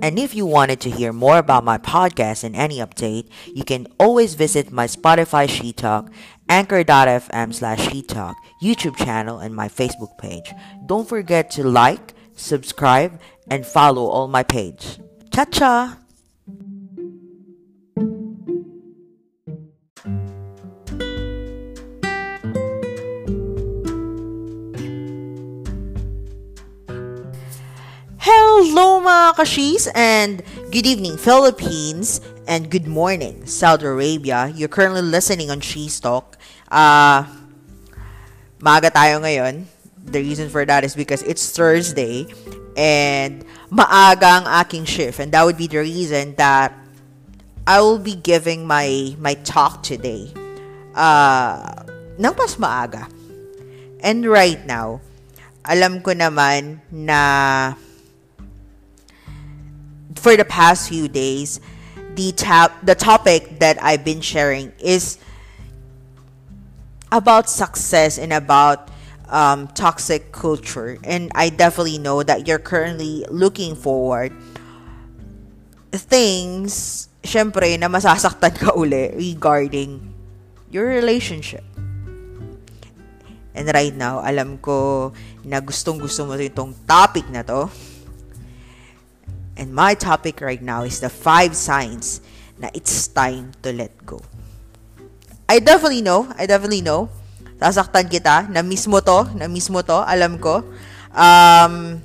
And if you wanted to hear more about my podcast and any update, you can always visit my Spotify She Talk, Anchor.fm slash She Talk, YouTube channel, and my Facebook page. Don't forget to like, subscribe, and follow all my page. Cha-cha! Mga kashis and good evening Philippines and good morning Saudi Arabia. You're currently listening on She's Talk. Uh, tayo ngayon. The reason for that is because it's Thursday and maaga ang aking shift and that would be the reason that I will be giving my my talk today uh, maaga. And right now, alam ko naman na for the past few days, the tap the topic that I've been sharing is about success and about um, toxic culture. And I definitely know that you're currently looking forward things, syempre, na masasaktan ka uli regarding your relationship. And right now, alam ko na gustong gusto mo itong topic na to. And my topic right now is the five signs na it's time to let go. I definitely know, I definitely know. Sasaktan kita, na mismo to, na mismo to, alam ko. Um,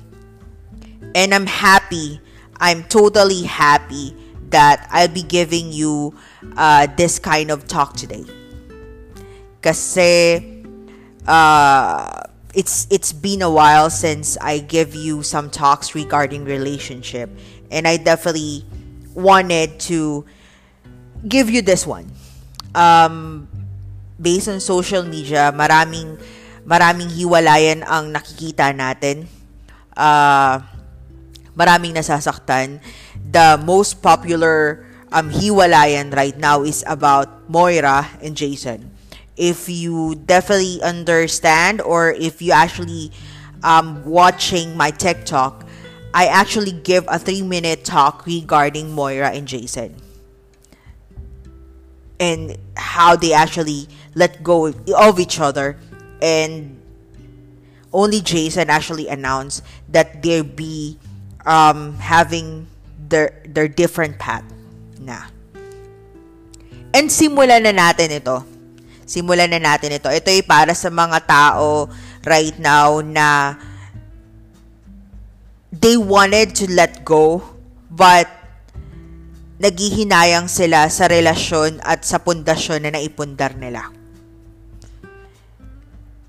and I'm happy, I'm totally happy that I'll be giving you uh, this kind of talk today. Kasi, uh, it's it's been a while since I give you some talks regarding relationship and I definitely wanted to give you this one. Um based on social media, maraming maraming hiwalayan ang nakikita natin. Uh, maraming nasasaktan. The most popular um hiwalayan right now is about Moira and Jason if you definitely understand or if you actually um, watching my TikTok, I actually give a three minute talk regarding Moira and Jason. And how they actually let go of each other. And only Jason actually announced that they be um, having their their different path. Na. And simulan na natin ito simulan na natin ito. Ito ay para sa mga tao right now na they wanted to let go but naghihinayang sila sa relasyon at sa pundasyon na naipundar nila.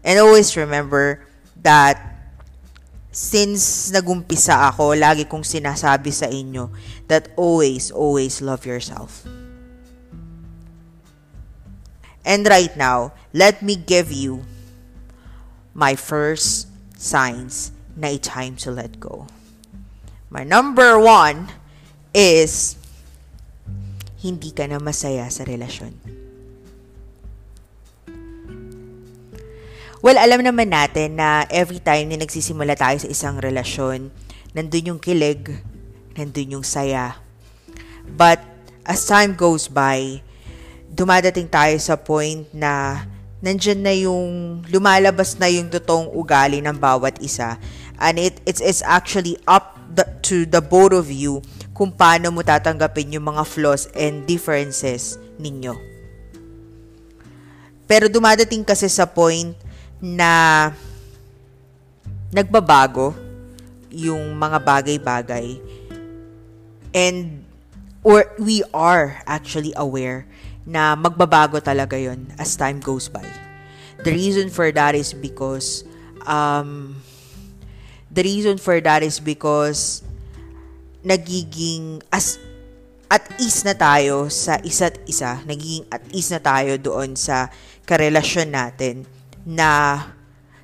And always remember that since nagumpisa ako, lagi kong sinasabi sa inyo that always, always love yourself. And right now, let me give you my first signs na it's time to let go. My number one is hindi ka na masaya sa relasyon. Well, alam naman natin na every time na nagsisimula tayo sa isang relasyon, nandun yung kilig, nandun yung saya. But as time goes by, dumadating tayo sa point na nandyan na yung lumalabas na yung totoong ugali ng bawat isa and it it's, it's actually up the, to the both of you kung paano mo tatanggapin yung mga flaws and differences ninyo. Pero dumadating kasi sa point na nagbabago yung mga bagay-bagay and or we are actually aware na magbabago talaga yon as time goes by. The reason for that is because um, the reason for that is because nagiging as at ease na tayo sa isa't isa, nagiging at ease na tayo doon sa karelasyon natin na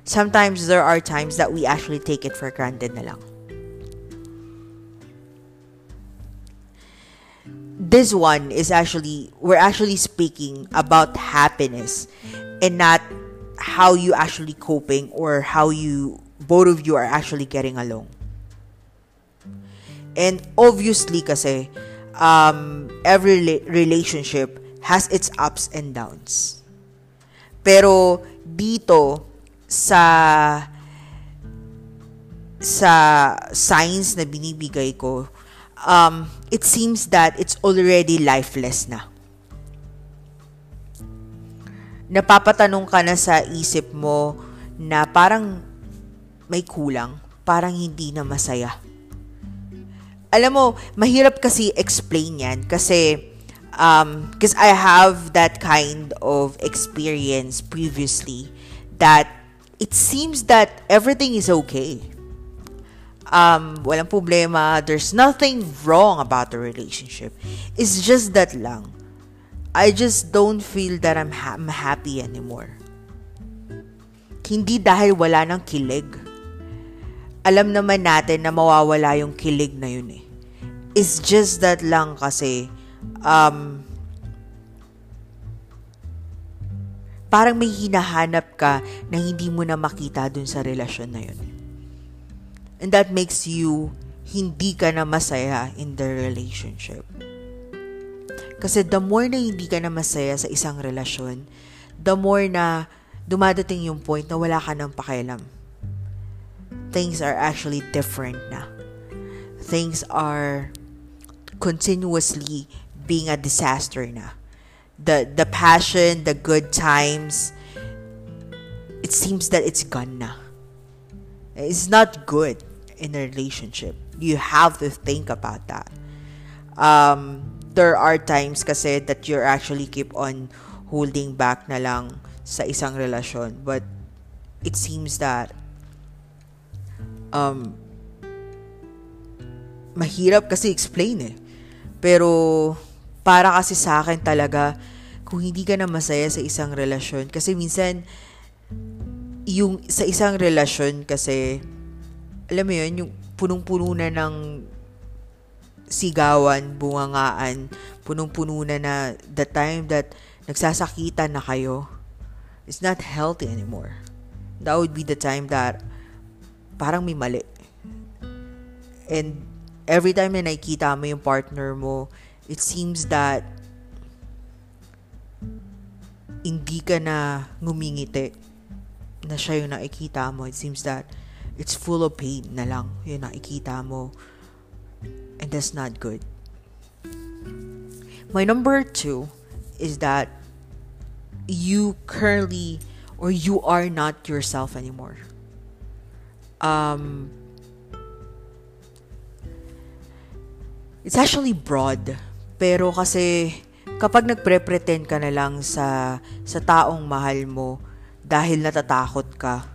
sometimes there are times that we actually take it for granted na lang. This one is actually we're actually speaking about happiness and not how you actually coping or how you both of you are actually getting along And obviously kasi, um, every relationship has its ups and downs. Pero dito sa sa signs na binibigay ko, um, it seems that it's already lifeless na. Napapatanong ka na sa isip mo na parang may kulang, parang hindi na masaya. Alam mo, mahirap kasi explain yan kasi um, because I have that kind of experience previously that it seems that everything is okay. Um, walang problema. There's nothing wrong about the relationship. It's just that lang. I just don't feel that I'm, ha- I'm happy anymore. Hindi dahil wala ng kilig. Alam naman natin na mawawala yung kilig na yun eh. It's just that lang kasi um, parang may hinahanap ka na hindi mo na makita dun sa relasyon na yun. And that makes you hindi ka na masaya in the relationship. Kasi the more na hindi ka na masaya sa isang relasyon, the more na dumadating yung point na wala ka ng pakialam. Things are actually different na. Things are continuously being a disaster na. The the passion, the good times, it seems that it's gone na. It's not good in a relationship. You have to think about that. Um, there are times kasi that you actually keep on holding back na lang sa isang relasyon. But it seems that um, mahirap kasi explain eh. Pero para kasi sa akin talaga, kung hindi ka na masaya sa isang relasyon, kasi minsan, yung sa isang relasyon kasi, alam mo yun, yung punong-puno na ng sigawan, bungangaan, punong-puno na na the time that nagsasakitan na kayo, it's not healthy anymore. That would be the time that parang may mali. And every time na nakikita mo yung partner mo, it seems that hindi ka na ngumingiti na siya yung nakikita mo. It seems that it's full of pain na lang yung nakikita mo. And that's not good. My number two is that you currently or you are not yourself anymore. Um, it's actually broad pero kasi kapag nagpre-pretend ka na lang sa sa taong mahal mo dahil natatakot ka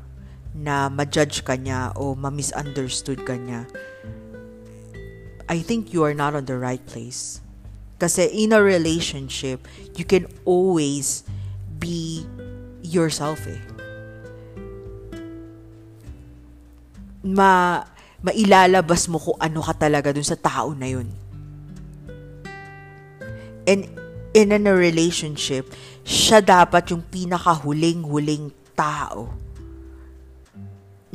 na ma-judge ka niya o ma-misunderstood ka niya, I think you are not on the right place. Kasi in a relationship, you can always be yourself eh. Ma mailalabas mo kung ano ka talaga dun sa tao na yun and in a relationship, siya dapat yung pinakahuling-huling tao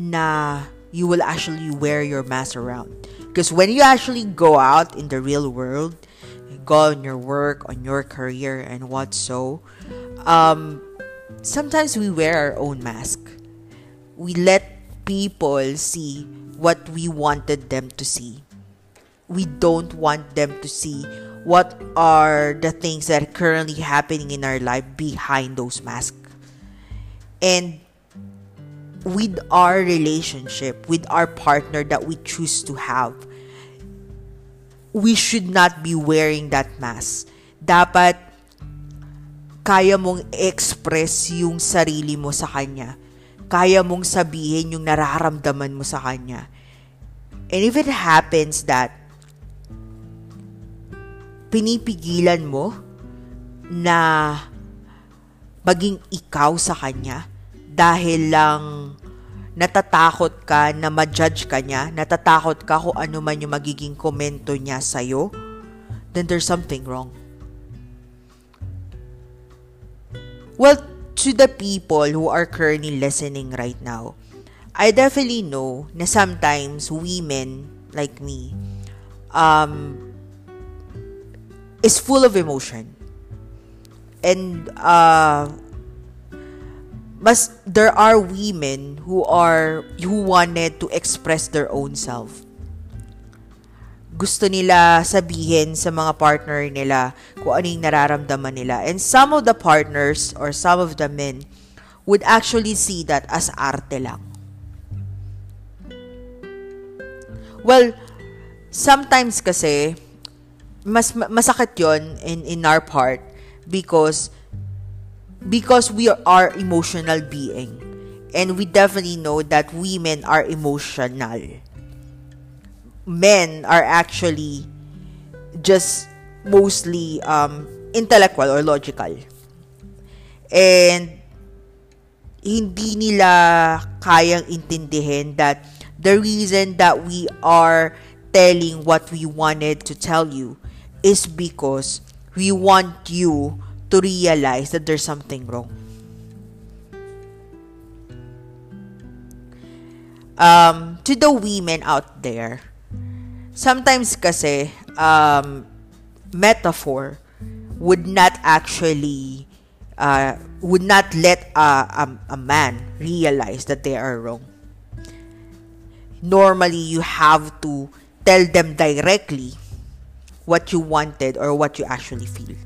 na you will actually wear your mask around. Because when you actually go out in the real world, go on your work, on your career, and what so, um, sometimes we wear our own mask. We let people see what we wanted them to see. We don't want them to see what are the things that are currently happening in our life behind those masks. And with our relationship, with our partner that we choose to have, we should not be wearing that mask. Dapat kaya mong express yung sarili mo sa kanya. Kaya mong sabihin yung nararamdaman mo sa kanya. And if it happens that pinipigilan mo na maging ikaw sa kanya dahil lang natatakot ka na ma-judge ka niya, natatakot ka kung ano man yung magiging komento niya sa'yo, then there's something wrong. Well, to the people who are currently listening right now, I definitely know na sometimes women like me um, is full of emotion. And uh, mas there are women who are who wanted to express their own self. Gusto nila sabihin sa mga partner nila kung ano yung nararamdaman nila. And some of the partners or some of the men would actually see that as arte lang. Well, sometimes kasi, mas masakit yon in, in our part because because we are emotional being. And we definitely know that women are emotional. Men are actually just mostly um, intellectual or logical. And hindi nila kayang intindihin that the reason that we are telling what we wanted to tell you is because we want you to realize that there's something wrong. Um, to the women out there, sometimes kasi um, metaphor would not actually uh, would not let a, a, a man realize that they are wrong normally you have to tell them directly what you wanted or what you actually feel.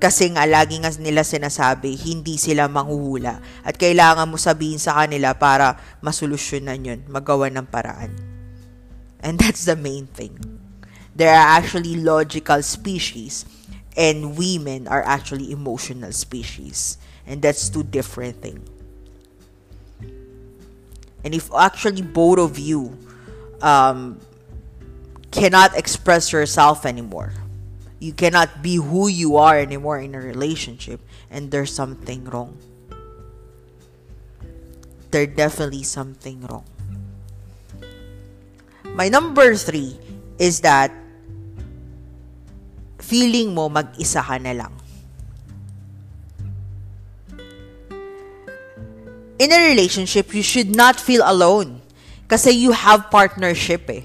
Kasi nga, lagi nga nila sinasabi, hindi sila manghuhula. At kailangan mo sabihin sa kanila para masolusyonan yun, magawa ng paraan. And that's the main thing. There are actually logical species and women are actually emotional species. And that's two different things. And if actually both of you um, cannot express yourself anymore, you cannot be who you are anymore in a relationship, and there's something wrong. There's definitely something wrong. My number three is that feeling mo mag-isa ka na lang. in a relationship, you should not feel alone. Kasi you have partnership eh.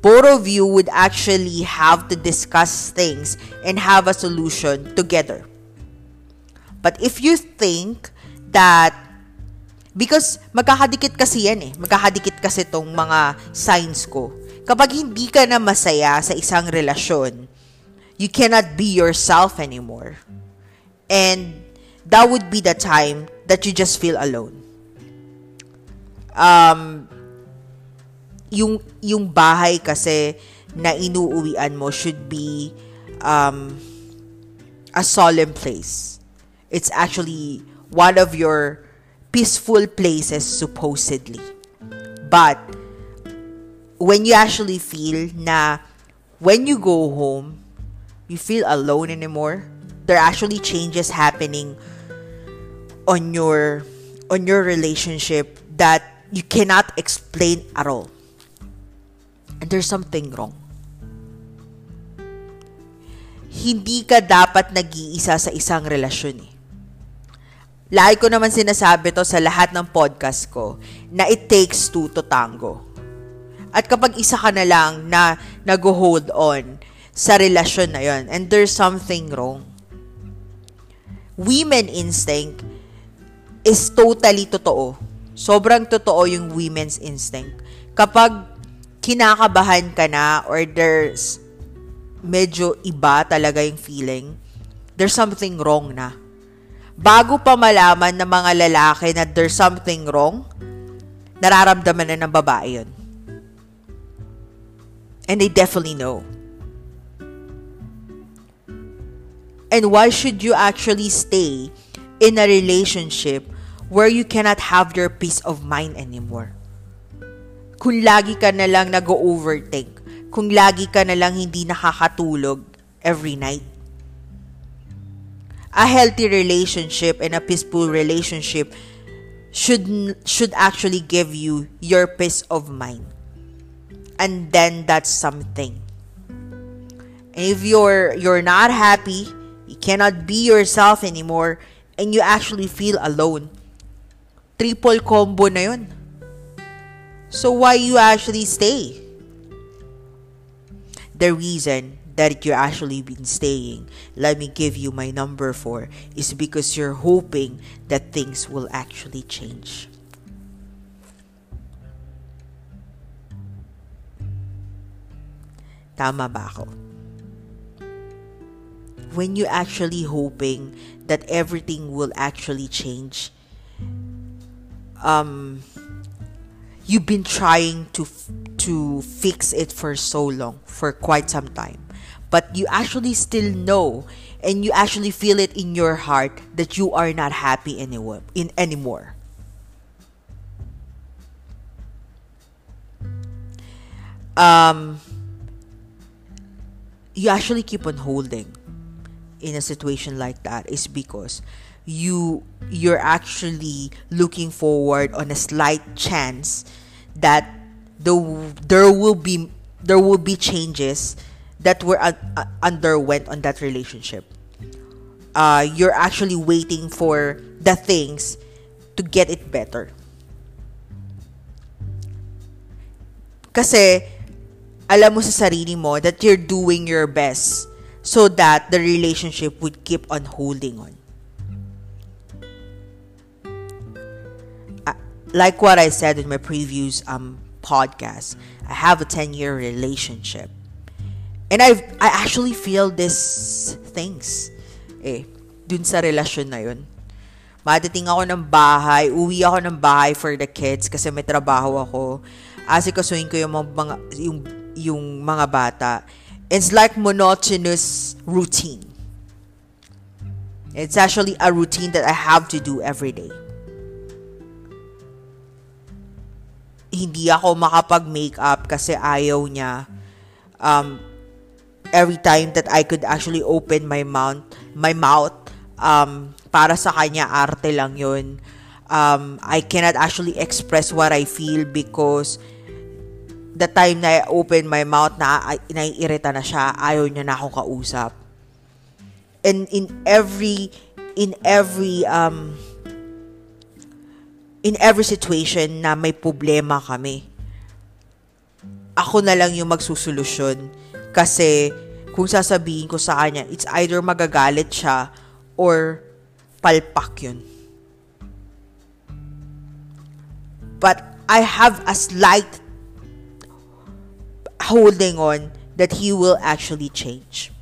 Both of you would actually have to discuss things and have a solution together. But if you think that because magkakadikit kasi yan eh. Magkakadikit kasi tong mga signs ko. Kapag hindi ka na masaya sa isang relasyon, you cannot be yourself anymore. And that would be the time that you just feel alone. Um, yung, yung bahay kasi na inuuwian mo should be um, a solemn place. It's actually one of your peaceful places supposedly. But when you actually feel na when you go home, you feel alone anymore, there are actually changes happening on your on your relationship that you cannot explain at all. And there's something wrong. Hindi ka dapat nag-iisa sa isang relasyon eh. Lagi ko naman sinasabi to sa lahat ng podcast ko na it takes two to tango. At kapag isa ka na lang na nag-hold on sa relasyon na yon and there's something wrong. Women instinct is totally totoo. Sobrang totoo yung women's instinct. Kapag kinakabahan ka na or there's medyo iba talaga yung feeling, there's something wrong na. Bago pa malaman ng mga lalaki na there's something wrong, nararamdaman na ng babae yun. And they definitely know. And why should you actually stay in a relationship where you cannot have your peace of mind anymore. Kung lagi ka na lang nag-overthink, kung lagi ka na lang hindi nakakatulog every night. A healthy relationship and a peaceful relationship should should actually give you your peace of mind. And then that's something. And if you're you're not happy, you cannot be yourself anymore, and you actually feel alone, triple combo na yun. So why you actually stay? the reason that you're actually been staying, let me give you my number four, is because you're hoping that things will actually change. Tama ba ako? When you actually hoping that everything will actually change, um, you've been trying to to fix it for so long, for quite some time. But you actually still know and you actually feel it in your heart that you are not happy anymore in anymore. Um you actually keep on holding in a situation like that is because you you're actually looking forward on a slight chance that the there will be there will be changes that were uh, underwent on that relationship. Uh, you're actually waiting for the things to get it better. Kasi, alam mo sa sarili mo that you're doing your best so that the relationship would keep on holding on. Like what I said in my previous um podcast, I have a 10 year relationship. And I've, I actually feel these things. Eh, dun sa relasyon na yun. Madating ako ng bahay, uwi ako ng bahay for the kids kasi may trabaho ako. Asikasuhin ko yung mga, yung, yung mga bata. It's like monotonous routine. It's actually a routine that I have to do every day. Hindi ako makapag-makeup kasi ayaw niya. Um, every time that I could actually open my mouth, my mouth, um, para sa kanya, arte lang yun. Um, I cannot actually express what I feel because the time na I open my mouth na naiirita na siya, ayaw niya na akong kausap. And in every in every um in every situation na may problema kami, ako na lang yung magsusolusyon kasi kung sasabihin ko sa kanya, it's either magagalit siya or palpak yun. But I have a slight holding on that he will actually change.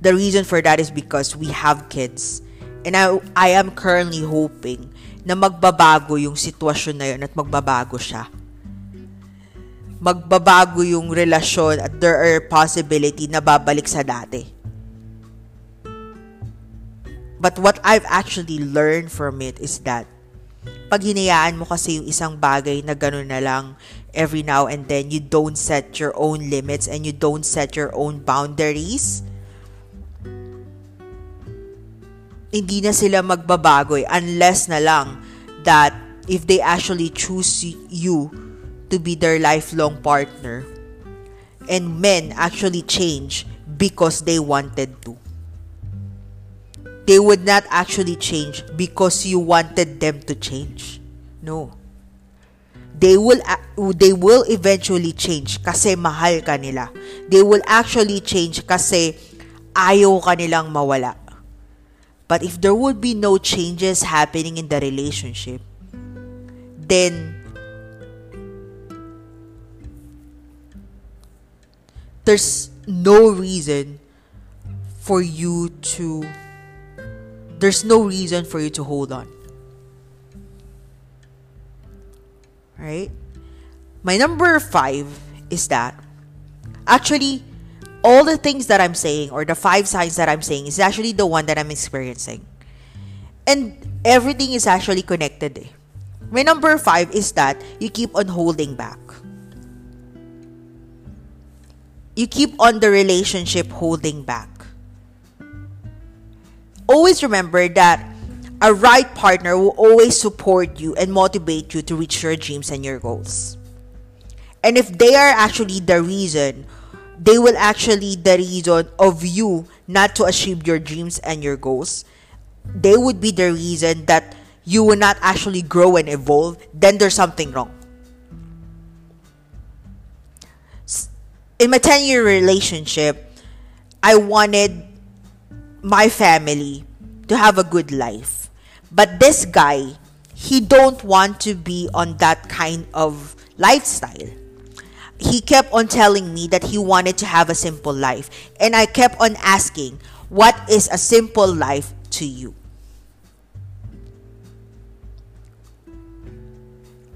The reason for that is because we have kids. And I, I am currently hoping na magbabago yung sitwasyon na yun at magbabago siya magbabago yung relasyon at there are possibility na babalik sa dati. But what I've actually learned from it is that pag hinayaan mo kasi yung isang bagay na gano'n na lang every now and then, you don't set your own limits and you don't set your own boundaries, hindi na sila magbabago unless na lang that if they actually choose you to be their lifelong partner. And men actually change because they wanted to. They would not actually change because you wanted them to change. No. They will they will eventually change kasi mahal ka nila. They will actually change kasi ayaw ka nilang mawala. But if there would be no changes happening in the relationship, then there's no reason for you to there's no reason for you to hold on. Right? My number 5 is that actually all the things that I'm saying or the five signs that I'm saying is actually the one that I'm experiencing. And everything is actually connected. Eh. My number 5 is that you keep on holding back you keep on the relationship holding back. Always remember that a right partner will always support you and motivate you to reach your dreams and your goals. And if they are actually the reason, they will actually the reason of you not to achieve your dreams and your goals, they would be the reason that you will not actually grow and evolve, then there's something wrong. in my 10 year relationship, I wanted my family to have a good life. But this guy, he don't want to be on that kind of lifestyle. He kept on telling me that he wanted to have a simple life. And I kept on asking, what is a simple life to you?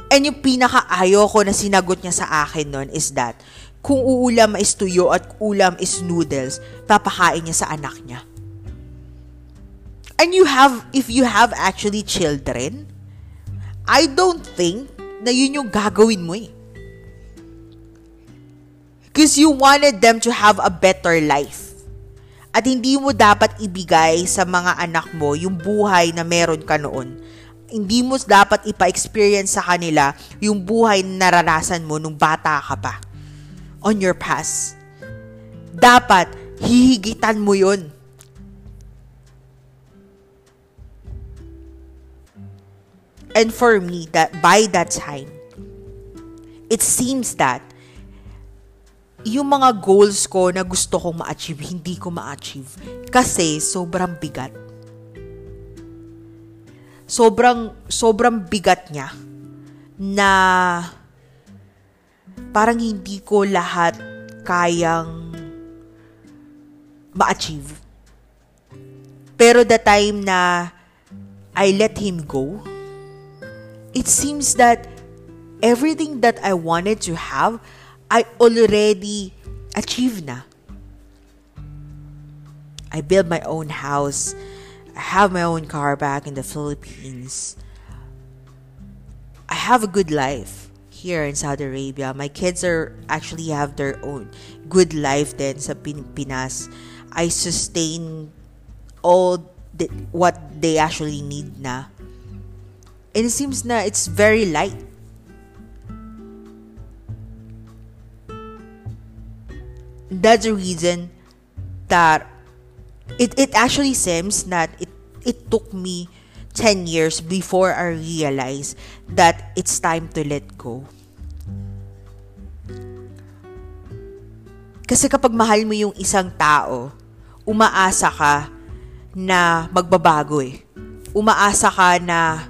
And yung pinaka-ayaw ko na sinagot niya sa akin nun is that, kung uulam is tuyo at ulam is noodles, papakain niya sa anak niya. And you have, if you have actually children, I don't think na yun yung gagawin mo eh. Because you wanted them to have a better life. At hindi mo dapat ibigay sa mga anak mo yung buhay na meron ka noon hindi mo dapat ipa-experience sa kanila yung buhay na naranasan mo nung bata ka pa on your past. Dapat, hihigitan mo yun. And for me, that by that time, it seems that yung mga goals ko na gusto kong ma-achieve, hindi ko ma-achieve. Kasi sobrang bigat sobrang sobrang bigat niya na parang hindi ko lahat kayang ma-achieve. Pero the time na I let him go, it seems that everything that I wanted to have, I already achieved na. I built my own house. I have my own car back in the Philippines. I have a good life here in Saudi Arabia. My kids are actually have their own good life then sa Pilipinas. I sustain all the, what they actually need na. And it seems na it's very light. That's the reason that it, it actually seems that it, it took me 10 years before I realized that it's time to let go. Kasi kapag mahal mo yung isang tao, umaasa ka na magbabago eh. Umaasa ka na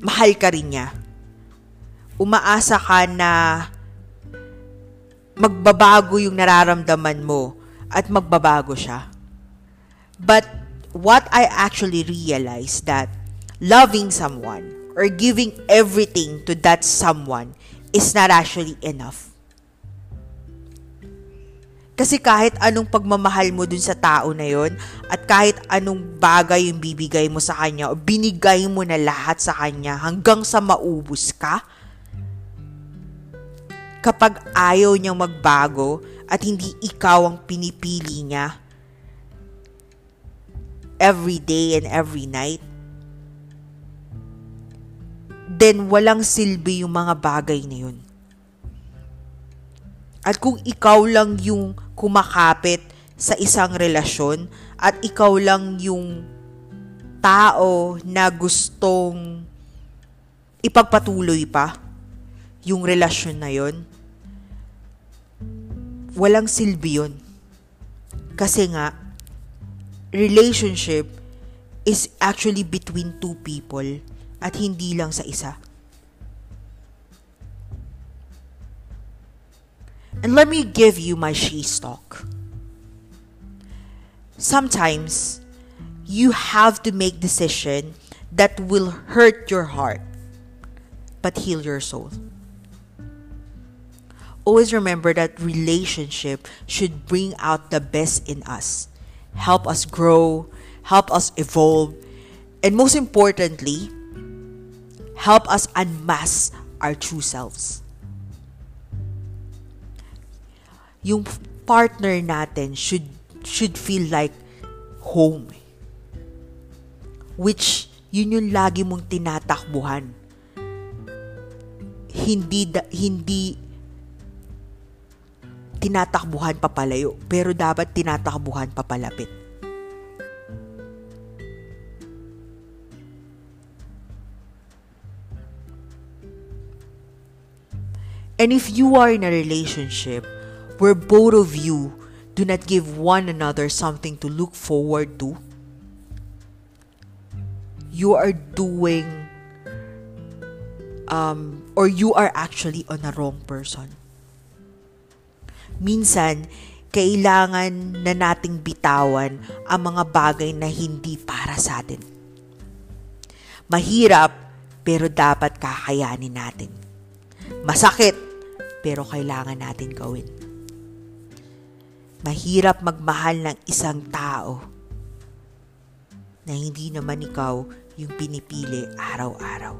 mahal ka rin niya. Umaasa ka na magbabago yung nararamdaman mo at magbabago siya. But what I actually realized that loving someone or giving everything to that someone is not actually enough. Kasi kahit anong pagmamahal mo dun sa tao na yon at kahit anong bagay yung bibigay mo sa kanya o binigay mo na lahat sa kanya hanggang sa maubos ka, kapag ayaw niyang magbago, at hindi ikaw ang pinipili niya every day and every night, then walang silbi yung mga bagay na yun. At kung ikaw lang yung kumakapit sa isang relasyon at ikaw lang yung tao na gustong ipagpatuloy pa yung relasyon na yon walang silbi yun. Kasi nga, relationship is actually between two people at hindi lang sa isa. And let me give you my she stock. Sometimes, you have to make decision that will hurt your heart but heal your soul always remember that relationship should bring out the best in us, help us grow, help us evolve, and most importantly, help us unmask our true selves. Yung partner natin should should feel like home. Which yun yung lagi mong tinatakbuhan. Hindi da, hindi tinatakbuhan papalayo, pero dapat tinatakbuhan papalapit. And if you are in a relationship where both of you do not give one another something to look forward to, you are doing um, or you are actually on a wrong person. Minsan, kailangan na nating bitawan ang mga bagay na hindi para sa atin. Mahirap, pero dapat kakayanin natin. Masakit, pero kailangan natin gawin. Mahirap magmahal ng isang tao na hindi naman ikaw yung pinipili araw-araw.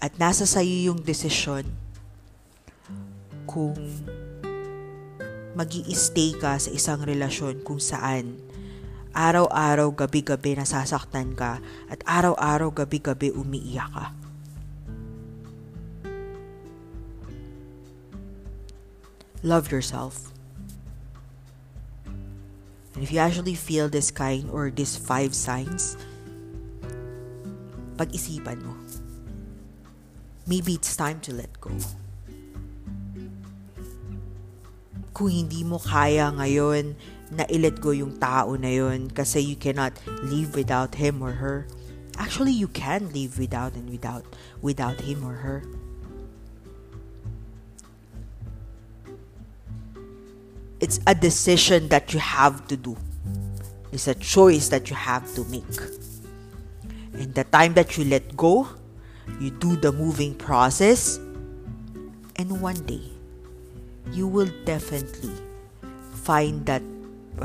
At nasa sayo yung desisyon kung mag stay ka sa isang relasyon kung saan araw-araw, gabi-gabi nasasaktan ka at araw-araw, gabi-gabi umiiyak ka. Love yourself. And if you actually feel this kind or these five signs, pag-isipan mo. Maybe it's time to let go. Kung hindi mo kaya ngayon na i-let go yung tao na yun kasi you cannot live without him or her, actually you can live without and without without him or her. It's a decision that you have to do. It's a choice that you have to make. And the time that you let go, you do the moving process, and one day, you will definitely find that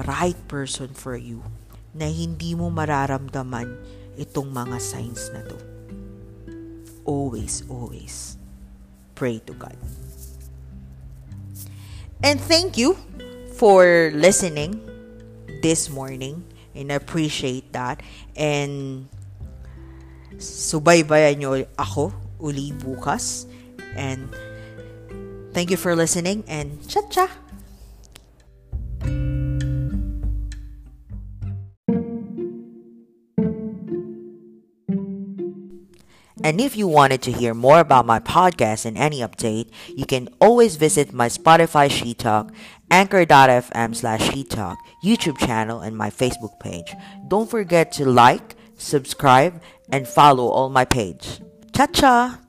right person for you na hindi mo mararamdaman itong mga signs na to. Always, always pray to God. And thank you for listening this morning and I appreciate that. And subaybayan nyo ako uli bukas. And thank you for listening and cha-cha! And if you wanted to hear more about my podcast and any update, you can always visit my Spotify She Talk, Anchor.fm slash She Talk, YouTube channel, and my Facebook page. Don't forget to like, subscribe, and follow all my page. Cha-cha!